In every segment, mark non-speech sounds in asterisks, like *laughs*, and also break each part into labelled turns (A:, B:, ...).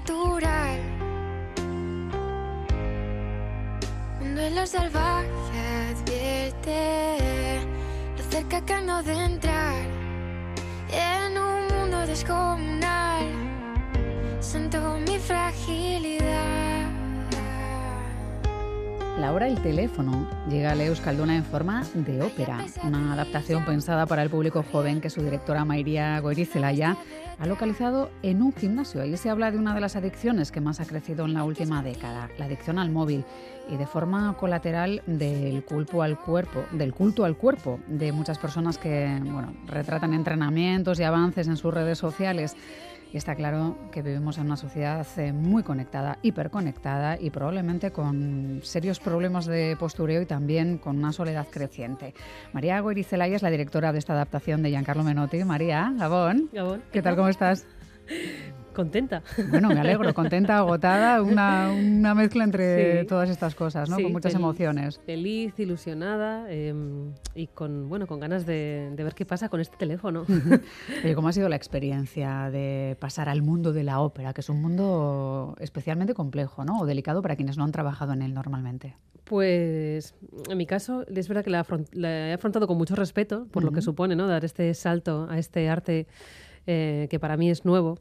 A: natural. Un duelo salvaje advierte lo cerca que no de entrar en un mundo descomunal. Siento mi fragilidad.
B: La hora del teléfono llega a la Euskalduna en forma de ópera, una adaptación pensada para el público joven que su directora Mairía Goirizelaya ha localizado en un gimnasio. Ahí se habla de una de las adicciones que más ha crecido en la última década, la adicción al móvil y de forma colateral del culto al cuerpo, del culto al cuerpo de muchas personas que bueno, retratan entrenamientos y avances en sus redes sociales. Y está claro que vivimos en una sociedad eh, muy conectada, hiperconectada y probablemente con serios problemas de postureo y también con una soledad creciente. María Goirizelaya es la directora de esta adaptación de Giancarlo Menotti. María, Gabón.
C: Gabón.
B: ¿Qué tal? ¿Cómo estás? *laughs*
C: Contenta.
B: Bueno, me alegro, contenta, agotada, una, una mezcla entre
C: Sí.
B: todas estas cosas, ¿no?
C: Sí,
B: con muchas
C: feliz-
B: emociones.
C: Feliz, ilusionada eh, y con, bueno, con ganas de, de ver qué pasa con este teléfono. *laughs*
B: Oye, ¿cómo ha sido la experiencia de pasar al mundo de la ópera, que es un mundo especialmente complejo, ¿no? O delicado para quienes no han trabajado en él normalmente.
C: Pues en mi caso es verdad que la, he afrontado con mucho respeto por lo que supone ¿no? dar este salto a este arte eh, que para mí es nuevo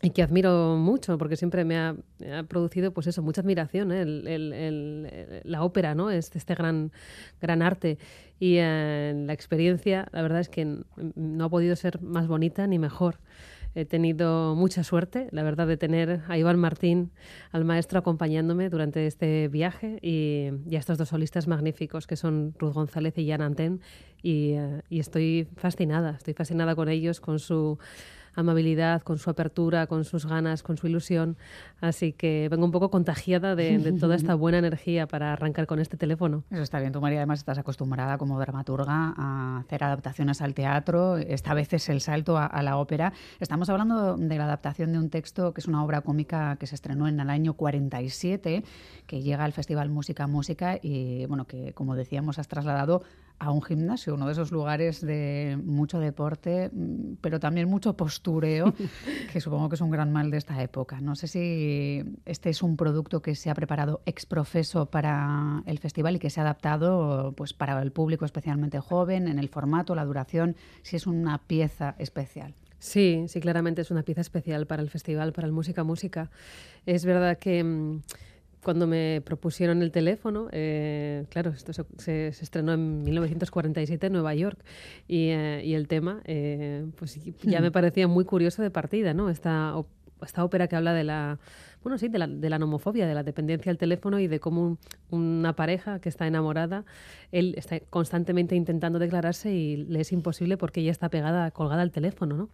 C: y que admiro mucho porque siempre me ha, me ha producido pues eso mucha admiración ¿eh? El- el- el- la ópera no es este gran gran arte y eh, la experiencia la verdad es que no ha podido ser más bonita ni mejor He tenido mucha suerte, la verdad, de tener a Iván Martín, al maestro, acompañándome durante este viaje y, y a estos dos solistas magníficos que son Ruth González y Jan Antén. Y, eh, y estoy fascinada, estoy fascinada con ellos, con su amabilidad, con su apertura, con sus ganas, con su ilusión. Así que vengo un poco contagiada de, de toda esta *laughs* buena energía para arrancar con este teléfono.
B: Eso está bien. Tú, María, además estás acostumbrada como dramaturga a hacer adaptaciones al teatro. Esta vez es el salto a, a la ópera. Estamos hablando de la adaptación de un texto que es una obra cómica que se estrenó en el año 47, que llega al Festival Música Música y, bueno, que como decíamos, has trasladado a un gimnasio, uno de esos lugares de mucho deporte, mm, pero también mucho postureo, *laughs* que supongo que es un gran mal de esta época. No sé si este es un producto que se ha preparado ex profeso para el festival y que se ha adaptado pues, para el público especialmente joven, en el formato, la duración, si es una pieza especial.
C: Sí, sí, claramente es una pieza especial para el festival, para el Música Música. Es verdad que mm, cuando me propusieron el teléfono, eh, claro, esto se, se- se estrenó en 1947 en Nueva York y, eh, y el tema, eh, pues ya me parecía muy curioso de partida, ¿no? Esta, esta ópera que habla de la, bueno, sí, de la, de la nomofobia, de la dependencia al teléfono y de cómo un- una pareja que está enamorada, él está constantemente intentando declararse y le es imposible porque ella está pegada, colgada al teléfono, ¿no?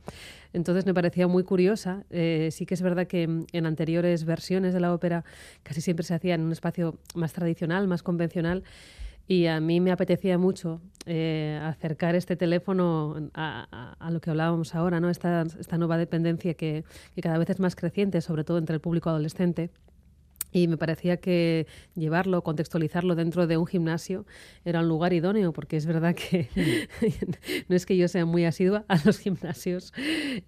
C: Entonces me parecía muy curiosa. Eh, sí que es verdad que en anteriores versiones de la ópera casi siempre se hacía en un espacio más tradicional, más convencional. Y a mí me apetecía mucho eh, acercar este teléfono a, a- a lo que hablábamos ahora, ¿no? esta, esta nueva dependencia que, que cada vez es más creciente, sobre todo entre el público adolescente. Y me parecía que llevarlo, contextualizarlo dentro de un gimnasio era un lugar idóneo, porque es verdad que *laughs* no es que yo sea muy asidua a los gimnasios,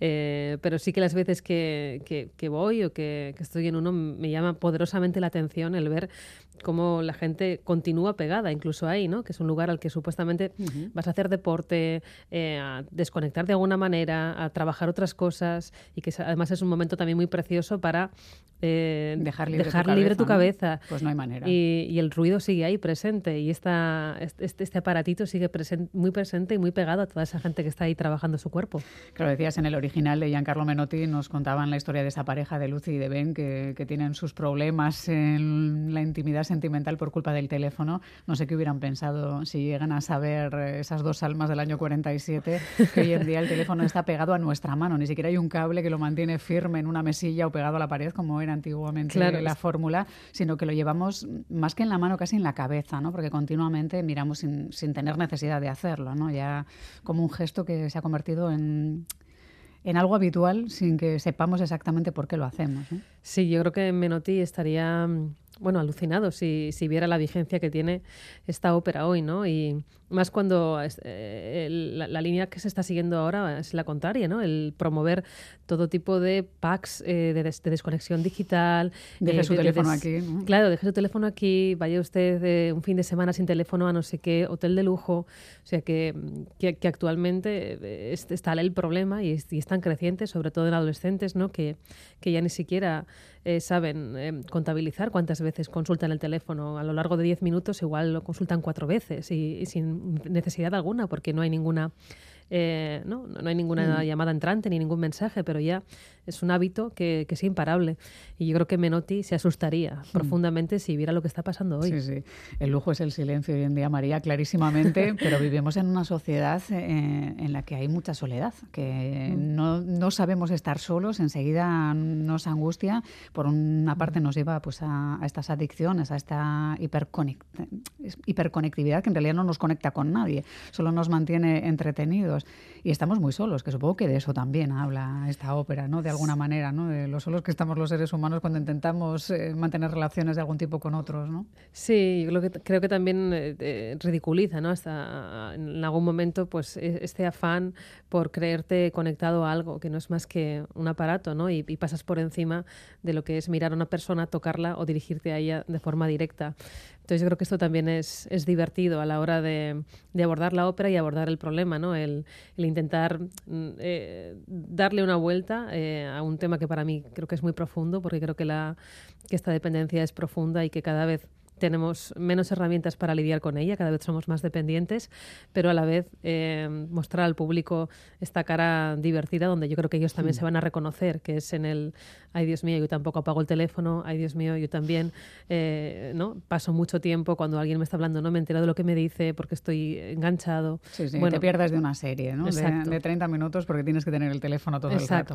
C: eh, pero sí que las veces que, que- que voy o que, que estoy en uno me llama poderosamente la atención el ver cómo la gente continúa pegada, incluso ahí, ¿no? que es un lugar al que supuestamente vas a hacer deporte, eh, a desconectar de alguna manera, a trabajar otras cosas y que además es un momento también muy precioso para eh,
B: Dejar libre tu
C: libre tu
B: cabeza, ¿no?
C: cabeza.
B: Pues no hay manera.
C: Y, y el ruido sigue ahí presente y esta, este, este aparatito sigue muy presente y muy pegado a toda esa gente que está ahí trabajando su cuerpo.
B: Claro, decías en el original de Giancarlo Menotti, nos contaban la historia de esa pareja de Lucy y de Ben que, que tienen sus problemas en la intimidad sentimental por culpa del teléfono. No sé qué hubieran pensado si llegan a saber eh, esas dos almas del año 47, que hoy en día el teléfono está pegado a nuestra mano, ni siquiera hay un cable que lo mantiene firme en una mesilla o pegado a la pared como era antiguamente
C: Claro,
B: la fórmula, sino que lo llevamos más que en la mano, casi en la cabeza, ¿no? porque continuamente miramos sin, sin tener necesidad de hacerlo, ¿no? ya como un gesto que se ha convertido en en algo habitual sin que sepamos exactamente por qué lo hacemos.
C: Sí, yo creo que Menotti estaría bueno, alucinado si, si, viera la vigencia que tiene esta ópera hoy, ¿no? Y más cuando eh, la, línea que se está siguiendo ahora es la contraria, ¿no? El promover todo tipo de packs eh, de, desconexión digital.
B: Deje
C: eh,
B: su teléfono aquí.
C: Claro, deje su teléfono aquí, vaya usted un fin de semana sin teléfono a no sé qué hotel de lujo. O sea que, que, actualmente está el problema y, y, es tan creciente, sobre todo en adolescentes, ¿no? Que, que ya ni siquiera saben contabilizar cuántas veces consultan el teléfono. A lo largo de 10 minutos igual lo consultan cuatro veces y sin necesidad alguna, porque no hay ninguna eh, ¿no? no hay ninguna mm. llamada entrante ni ningún mensaje, pero ya es un hábito que, que, es imparable. Y yo creo que Menotti se asustaría mm. profundamente si viera lo que está pasando hoy.
B: Sí, sí. El lujo es el silencio hoy en día, María, clarísimamente, *laughs* pero vivimos en una sociedad eh, en la que hay mucha soledad, que mm. no, no, sabemos estar solos, enseguida nos angustia. Por una parte nos lleva pues, a, a estas adicciones, a esta hiperconectividad que en realidad no nos conecta con nadie, solo nos mantiene entretenidos y estamos muy solos, que supongo que de eso también habla esta ópera, ¿no? De alguna manera, ¿no? De lo solos que estamos los seres humanos cuando intentamos eh, mantener relaciones de algún tipo con otros, ¿no?
C: Sí, yo creo que, creo que también eh, ridiculiza, ¿no? Hasta en algún momento, pues e, este afán por creerte conectado a algo que no es más que un aparato, ¿no? Y, y pasas por encima de lo que es mirar a una persona, tocarla o dirigirte a ella de forma directa. Entonces yo creo que esto también es, es divertido a la hora de, abordar la ópera y abordar el problema, ¿no? el, el intentar mm, eh, darle una vuelta eh, a un tema que para mí creo que es muy profundo, porque creo que, la, que esta dependencia es profunda y que cada vez tenemos menos herramientas para lidiar con ella, cada vez somos más dependientes, pero a la vez eh, mostrar al público esta cara divertida donde yo creo que ellos también se van a reconocer, que es en el, ay Dios mío, yo tampoco apago el teléfono, ay Dios mío, yo también eh, ¿no? paso mucho tiempo cuando alguien me está hablando, no me entero de lo que me dice porque estoy enganchado.
B: Sí, sí, bueno, te pierdas de una serie, ¿no? De, 30 minutos porque tienes que tener el teléfono todo el rato.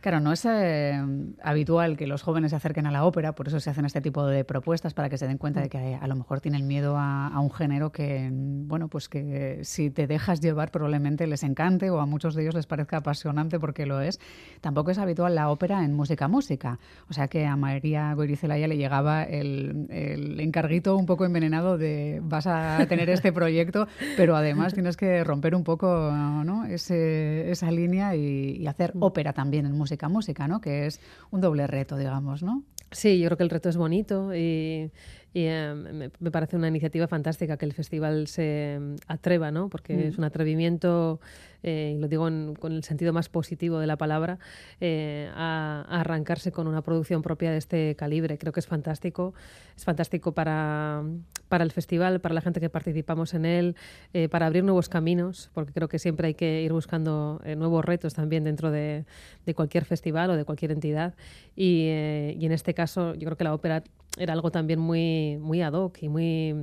B: Claro, no es eh, habitual que los jóvenes se acerquen a la ópera, por eso se hacen este tipo de propuestas para que se den cuenta de que a lo mejor tienen miedo a, un género que, bueno, pues que si te dejas llevar probablemente les encante o a muchos de ellos les parezca apasionante porque lo es. Tampoco es habitual la ópera en música música. O sea que a María Goirizelaya le llegaba el, el encarguito un poco envenenado de vas a tener este *laughs* proyecto, pero además tienes que romper un poco ¿no? Ese, esa línea y, y hacer ópera también en música música, ¿no? que es un doble reto, digamos, ¿no?
C: Sí, yo creo que el reto es bonito y, em, me, parece una iniciativa fantástica que el festival se em, atreva, ¿no? porque mm. es un atrevimiento eh, y lo digo con el sentido más positivo de la palabra, eh, a, arrancarse con una producción propia de este calibre. Creo que es fantástico. Es fantástico para, para el festival, para la gente que participamos en él, eh, para abrir nuevos caminos, porque creo que siempre hay que ir buscando nuevos retos también dentro de, de, cualquier festival o de cualquier entidad. Y, y en este caso, yo creo que la ópera era algo también muy, muy ad hoc y muy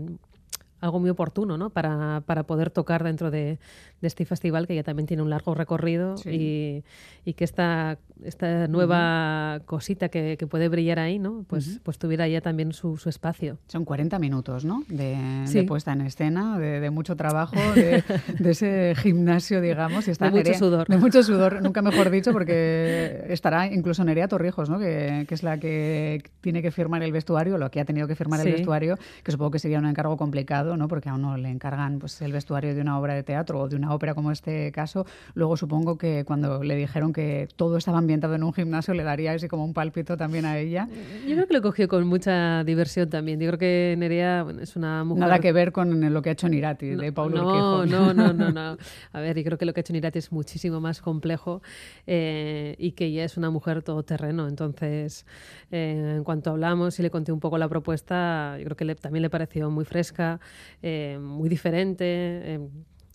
C: algo muy oportuno ¿no? para, para poder tocar dentro de, de este festival que ya también tiene un largo recorrido y, y, que esta, esta nueva cosita que, que, puede brillar ahí, ¿no? Pues, pues tuviera ya también su, su, espacio.
B: Son 40 minutos, ¿no? De, puesta en escena, de, de mucho trabajo, de, ese gimnasio, digamos. Y está
C: de mucho sudor.
B: De mucho sudor, nunca mejor dicho, porque estará incluso Nerea Torrijos, ¿no? Que, que, es la que tiene que firmar el vestuario, lo que ha tenido que firmar el vestuario, que supongo que sería un encargo complicado, ¿no? Porque a uno le encargan pues, el vestuario de una obra de teatro o de una ópera como este caso, luego supongo que cuando le dijeron que todo estaba ambientado en un gimnasio, le daría ese como un palpito también a ella.
C: Yo creo que lo cogió con mucha diversión también. Yo creo que Nerea es una mujer...
B: Nada que ver con lo que ha hecho Nirati, de Paulo
C: no, no, no, no, *laughs* no. A ver, yo creo que lo que ha hecho Nirati es muchísimo más complejo eh, y que ella es una mujer todoterreno. Entonces, eh, en cuanto hablamos y le conté un poco la propuesta, yo creo que también le pareció muy fresca, eh, muy diferente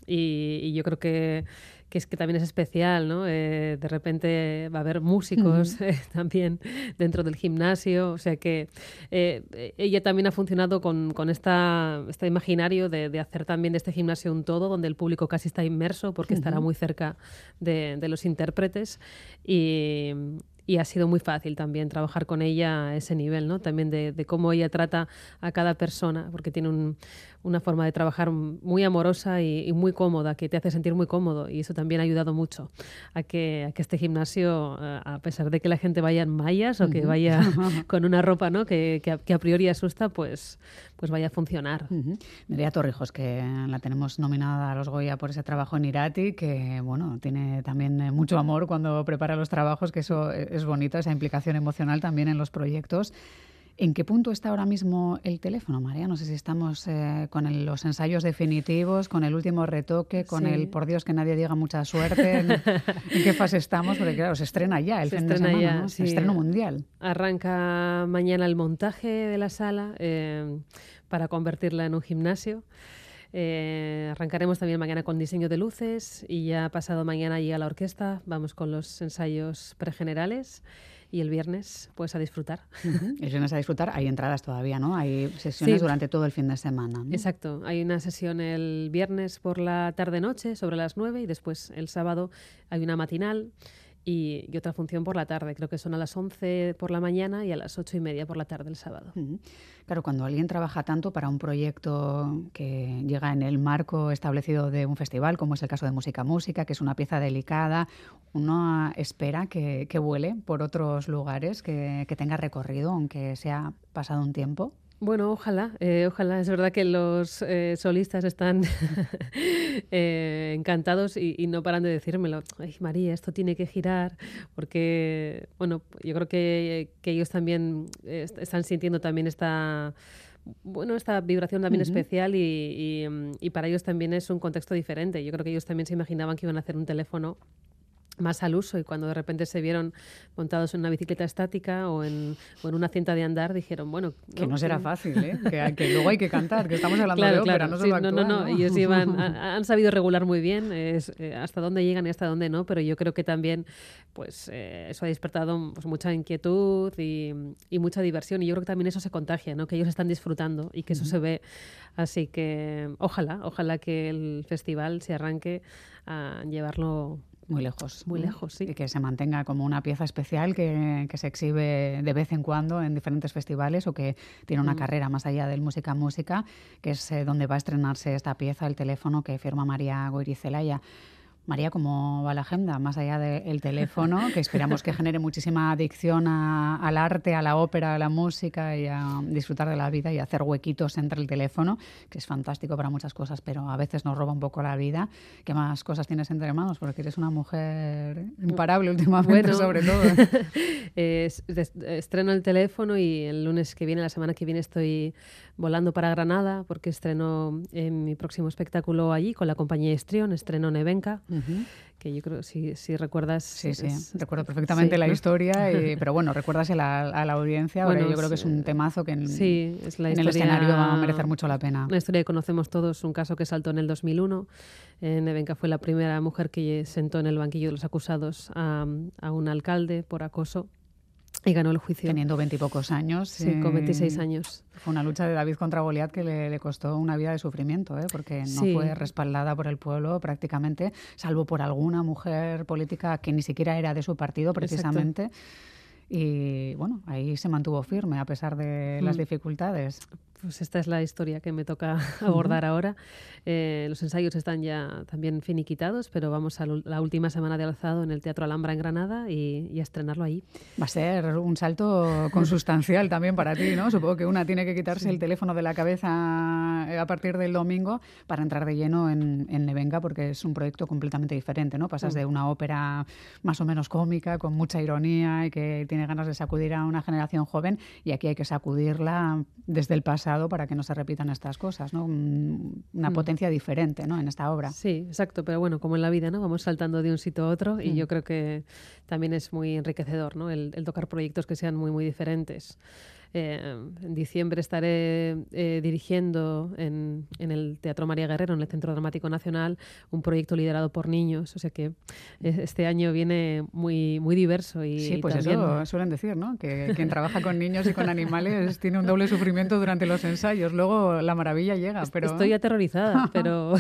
C: y, yo creo que, que, es que también es especial, ¿no? Eh, de repente va a haber músicos eh, *laughs* también dentro del gimnasio, o sea que eh, ella también ha funcionado con, con esta, este imaginario de, de, hacer también de este gimnasio un todo, donde el público casi está inmerso porque estará muy cerca de, de los intérpretes y y ha sido muy fácil también trabajar con ella a ese nivel, ¿no? También de, de cómo ella trata a cada persona, porque tiene un, una forma de trabajar muy amorosa y, muy cómoda, que te hace sentir muy cómodo. Y eso también ha ayudado mucho a que, a que este gimnasio, eh, a pesar de que la gente vaya en mallas o que vaya *laughs* con una ropa ¿no? que, que, a, priori asusta, pues, pues vaya a funcionar.
B: Uh Torrijos, que la tenemos nominada a los Goya por ese trabajo en Irati, que bueno, tiene también mucho amor cuando prepara los trabajos, que eso es bonito, esa implicación emocional también en los proyectos. ¿En qué punto está ahora mismo el teléfono, María? No sé si estamos eh, con los ensayos definitivos, con el último retoque, con el por Dios que nadie diga mucha suerte. ¿En, qué fase estamos? Porque claro, se estrena ya el fin de semana, ya, ¿no? estreno mundial.
C: Arranca mañana el montaje de la sala eh, para convertirla en un gimnasio. Eh, arrancaremos también mañana con diseño de luces y ya pasado mañana llega la orquesta. Vamos con los ensayos pregenerales y el viernes pues a disfrutar.
B: El viernes a disfrutar, hay entradas todavía, ¿no? Hay sesiones durante todo el fin de semana.
C: Exacto, hay una sesión el viernes por la tarde-noche sobre las 9 y después el sábado hay una matinal y, otra función por la tarde. Creo que son a las 11 por la mañana y a las 8 y media por la tarde el sábado.
B: Claro, cuando alguien trabaja tanto para un proyecto que llega en el marco establecido de un festival, como es el caso de Música Música, que es una pieza delicada, uno espera que, vuele por otros lugares, que, que tenga recorrido, aunque sea pasado un tiempo.
C: Bueno, ojalá, eh, ojalá. Es verdad que los eh, solistas están *laughs* eh, encantados y, no paran de decírmelo. Ay, María, esto tiene que girar, porque, bueno, yo creo que, ellos también están sintiendo también esta bueno, esta vibración también especial y, y, para ellos también es un contexto diferente. Yo creo que ellos también se imaginaban que iban a hacer un teléfono más al uso y cuando de repente se vieron montados en una bicicleta estática o en, o en una cinta de andar dijeron bueno
B: que no será fácil ¿eh? que, luego hay que cantar que estamos hablando de ópera no, no,
C: no, no, ellos *laughs* han, sabido regular muy bien es, eh, hasta dónde llegan y hasta dónde no pero yo creo que también pues eh, eso ha despertado pues, mucha inquietud y, y, mucha diversión. Y yo creo que también eso se contagia ¿no? que ellos están disfrutando y que eso se ve. Así que ojalá ojalá que el festival se arranque a llevarlo
B: muy lejos.
C: Muy lejos, sí.
B: Y que se mantenga como una pieza especial que, que, se exhibe de vez en cuando en diferentes festivales o que tiene una mm. carrera más allá del música música, que es eh, donde va a estrenarse esta pieza, el teléfono que firma María Goirizelaya. María, ¿cómo va la agenda? Más allá del *laughs* teléfono, que esperamos que genere muchísima adicción al arte, a la ópera, a la música y a disfrutar de la vida y hacer huequitos entre el teléfono, que es fantástico para muchas cosas, pero a veces nos roba un poco la vida. ¿Qué más cosas tienes entre manos? Porque eres una mujer imparable últimamente, sobre todo. *laughs*
C: estreno el teléfono y el lunes que viene, la semana que viene, estoy volando para Granada porque estreno en mi próximo espectáculo allí con la compañía Estrión, estreno Nevenka que yo creo, si, si recuerdas...
B: Sí, sí, recuerdo perfectamente la historia, *laughs* pero bueno, recuérdasela a, la audiencia, porque yo creo que es un temazo que en,
C: sí, es la
B: en el escenario va a merecer mucho la pena.
C: Una historia que conocemos todos, un caso que saltó en el 2001. Nevenka fue la primera mujer que sentó en el banquillo de los acusados a, a un alcalde por acoso y ganó el juicio.
B: Teniendo veintipocos años.
C: Sí, con 26 años.
B: Fue una lucha de David contra Goliat que le, costó una vida de sufrimiento, ¿eh? porque no fue respaldada por el pueblo prácticamente, salvo por alguna mujer política que ni siquiera era de su partido precisamente. Y bueno, ahí se mantuvo firme a pesar de las mm. dificultades.
C: Pues esta es la historia que me toca *laughs* abordar ahora. Eh, los ensayos están ya también finiquitados, pero vamos a la última semana de alzado en el Teatro Alhambra en Granada y, a estrenarlo ahí.
B: Va a ser un salto consustancial también para ti, ¿no? Supongo que una tiene que quitarse el teléfono de la cabeza eh, a partir del domingo para entrar de lleno en, en Nevenga, porque es un proyecto completamente diferente, ¿no? Pasas mm. de una ópera más o menos cómica, con mucha ironía y que tiene ganas de sacudir a una generación joven, y aquí hay que sacudirla desde el pasado para que no se repitan estas cosas, ¿no? Una mm. potencia diferente, ¿no? En esta obra.
C: Sí, exacto, pero bueno, como en la vida, ¿no? Vamos saltando de un sitio a otro y mm. yo creo que también es muy enriquecedor, ¿no? El, tocar proyectos que sean muy, muy diferentes. Eh, en diciembre estaré eh, dirigiendo en, en, el Teatro María Guerrero, en el Centro Dramático Nacional, un proyecto liderado por niños. O sea que este año viene muy, muy diverso. Y,
A: sí, pues eso suelen decir, ¿no? Que quien trabaja con niños y con animales *laughs* tiene un doble sufrimiento durante los ensayos. Luego la maravilla llega. Pero...
C: Estoy aterrorizada, *laughs* pero,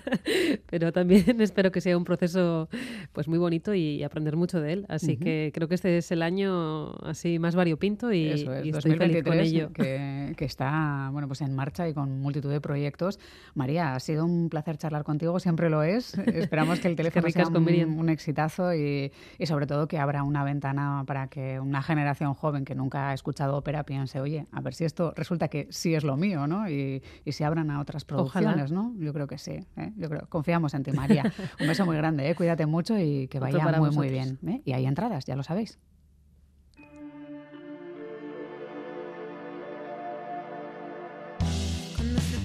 C: *laughs* pero también espero que sea un proceso pues muy bonito y aprender mucho de él. Así que creo que este es el año así más variopinto y, y 2023,
A: Que, que, está bueno, pues en marcha y con multitud de proyectos. María, ha sido un placer charlar contigo, siempre lo es. *laughs* Esperamos que el teléfono sea un, un, exitazo y, y, sobre todo que abra una ventana para que una generación joven que nunca ha escuchado ópera piense, oye, a ver si esto resulta que sí es lo mío, ¿no? Y, y se abran a otras producciones, ¿no? Yo creo que sí. ¿eh? Yo creo, confiamos en ti, María. *laughs* un beso muy grande, ¿eh? cuídate mucho y que vaya muy, muy bien. ¿eh? Y hay entradas, ya lo sabéis.